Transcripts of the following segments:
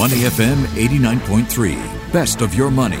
Money FM 89.3, best of your money.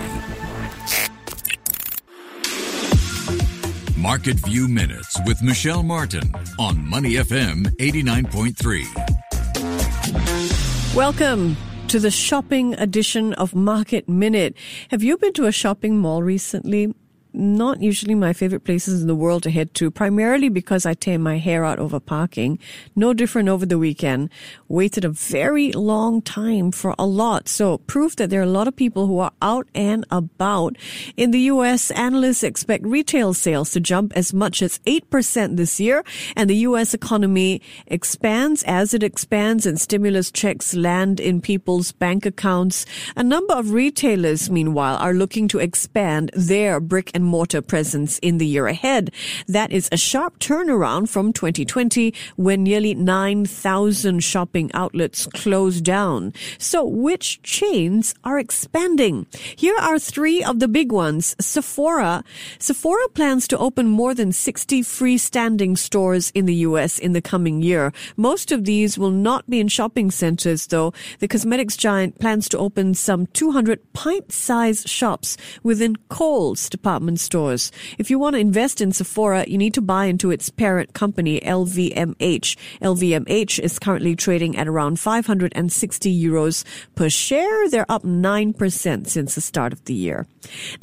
Market View Minutes with Michelle Martin on Money FM 89.3. Welcome to the shopping edition of Market Minute. Have you been to a shopping mall recently? Not usually my favorite places in the world to head to, primarily because I tear my hair out over parking. No different over the weekend. Waited a very long time for a lot. So proof that there are a lot of people who are out and about. In the U.S., analysts expect retail sales to jump as much as 8% this year. And the U.S. economy expands as it expands and stimulus checks land in people's bank accounts. A number of retailers, meanwhile, are looking to expand their brick and and mortar presence in the year ahead. That is a sharp turnaround from 2020 when nearly 9,000 shopping outlets closed down. So which chains are expanding? Here are three of the big ones. Sephora. Sephora plans to open more than 60 freestanding stores in the US in the coming year. Most of these will not be in shopping centers though. The cosmetics giant plans to open some 200 pint-sized shops within Kohl's department department stores. If you want to invest in Sephora, you need to buy into its parent company, LVMH. LVMH is currently trading at around 560 euros per share. They're up 9% since the start of the year.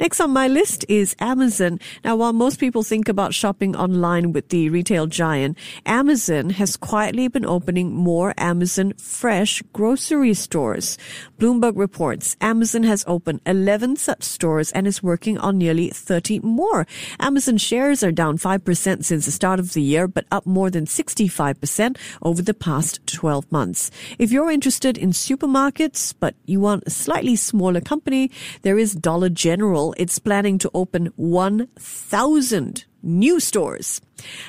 Next on my list is Amazon. Now, while most people think about shopping online with the retail giant, Amazon has quietly been opening more Amazon Fresh grocery stores. Bloomberg reports Amazon has opened 11 such stores and is working on nearly 30 30 more. Amazon shares are down 5% since the start of the year, but up more than 65% over the past 12 months. If you're interested in supermarkets, but you want a slightly smaller company, there is Dollar General. It's planning to open 1,000 new stores.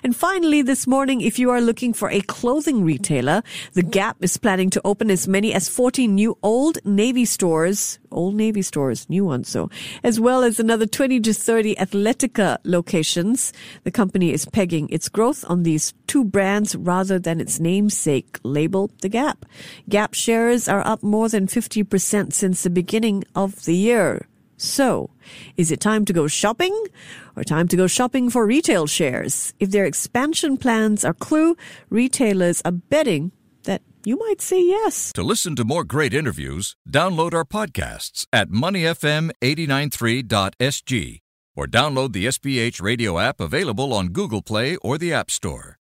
And finally, this morning, if you are looking for a clothing retailer, The Gap is planning to open as many as 40 new Old Navy stores, Old Navy stores, new ones, so, as well as another 20 to 30 Athletica locations. The company is pegging its growth on these two brands rather than its namesake label, The Gap. Gap shares are up more than 50% since the beginning of the year. So, is it time to go shopping or time to go shopping for retail shares? If their expansion plans are clue, retailers are betting that you might say yes. To listen to more great interviews, download our podcasts at moneyfm893.sg or download the SPH radio app available on Google Play or the App Store.